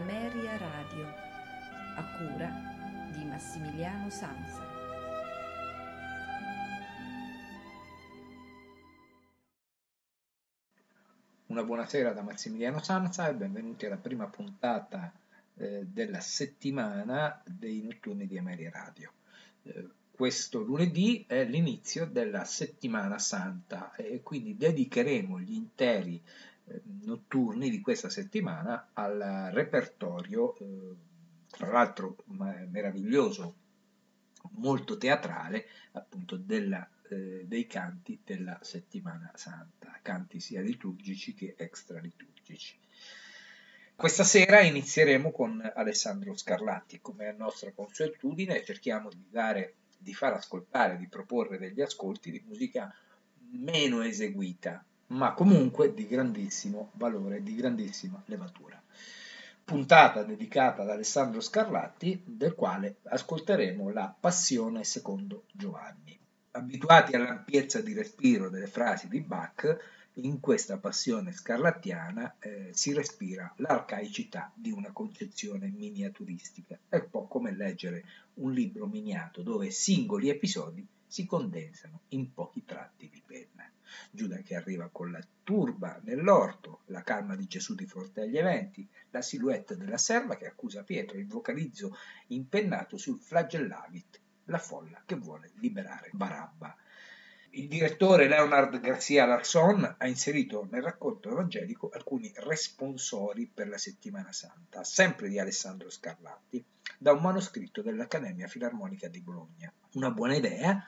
Ameria Radio, a cura di Massimiliano Sanza. Una buonasera da Massimiliano Sanza e benvenuti alla prima puntata eh, della settimana dei notturni di Ameria Radio. Eh, questo lunedì è l'inizio della settimana santa e quindi dedicheremo gli interi eh, notturni di questa settimana al repertorio, eh, tra l'altro meraviglioso, molto teatrale, appunto della, eh, dei canti della settimana santa, canti sia liturgici che extraliturgici. Questa sera inizieremo con Alessandro Scarlatti, come è nostra consuetudine cerchiamo di, dare, di far ascoltare, di proporre degli ascolti di musica meno eseguita, ma comunque di grandissimo valore, di grandissima levatura. Puntata dedicata ad Alessandro Scarlatti, del quale ascolteremo la Passione secondo Giovanni. Abituati all'ampiezza di respiro delle frasi di Bach, in questa passione scarlattiana eh, si respira l'arcaicità di una concezione miniaturistica. È un po' come leggere un libro miniato dove singoli episodi si condensano in pochi tratti di penna. Giuda che arriva con la turba nell'orto, la calma di Gesù di fronte agli eventi, la silhouette della serva che accusa Pietro, il vocalizzo impennato sul flagellavit, la folla che vuole liberare Barabba. Il direttore Leonard Garcia Larson ha inserito nel racconto evangelico alcuni responsori per la settimana santa, sempre di Alessandro Scarlatti, da un manoscritto dell'Accademia Filarmonica di Bologna. Una buona idea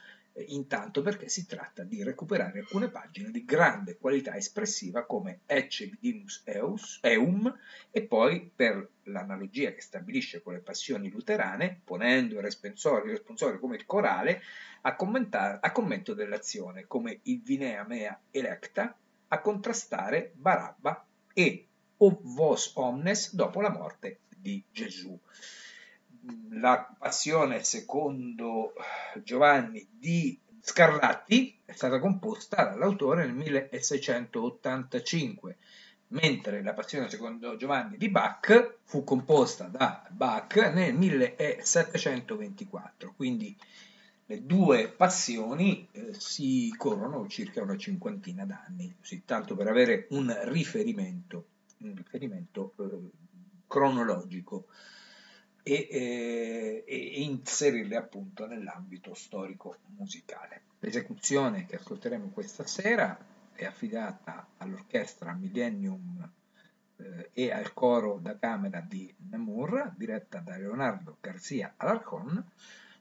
intanto perché si tratta di recuperare alcune pagine di grande qualità espressiva come Ecce Vidimus Eus, Eum e poi per l'analogia che stabilisce con le passioni luterane, ponendo il responsore come il corale, a, a commento dell'azione come il Vinea Mea Electa a contrastare Barabba e O Vos Omnes dopo la morte di Gesù la passione secondo Giovanni di Scarlatti è stata composta dall'autore nel 1685, mentre la passione secondo Giovanni di Bach fu composta da Bach nel 1724, quindi le due passioni eh, si corrono circa una cinquantina d'anni, così tanto per avere un riferimento, un riferimento eh, cronologico e, eh, e, inserirle appunto nell'ambito storico musicale. L'esecuzione che ascolteremo questa sera è affidata all'orchestra Millennium eh, e al coro da camera di Namur, diretta da Leonardo Garzia Alarcon.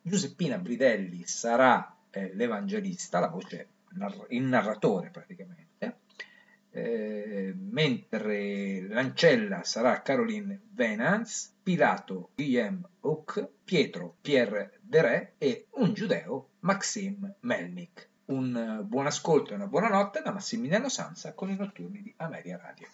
Giuseppina Bridelli sarà eh, l'evangelista, la voce, il narratore praticamente eh, mentre l'ancella sarà Caroline Venance, Pilato Guillaume Hook, Pietro Pierre Dere e un giudeo Maxim Melnik. Un buon ascolto e una buona notte da Massimiliano Sanza con i notturni di Ameria Radio.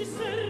ci serve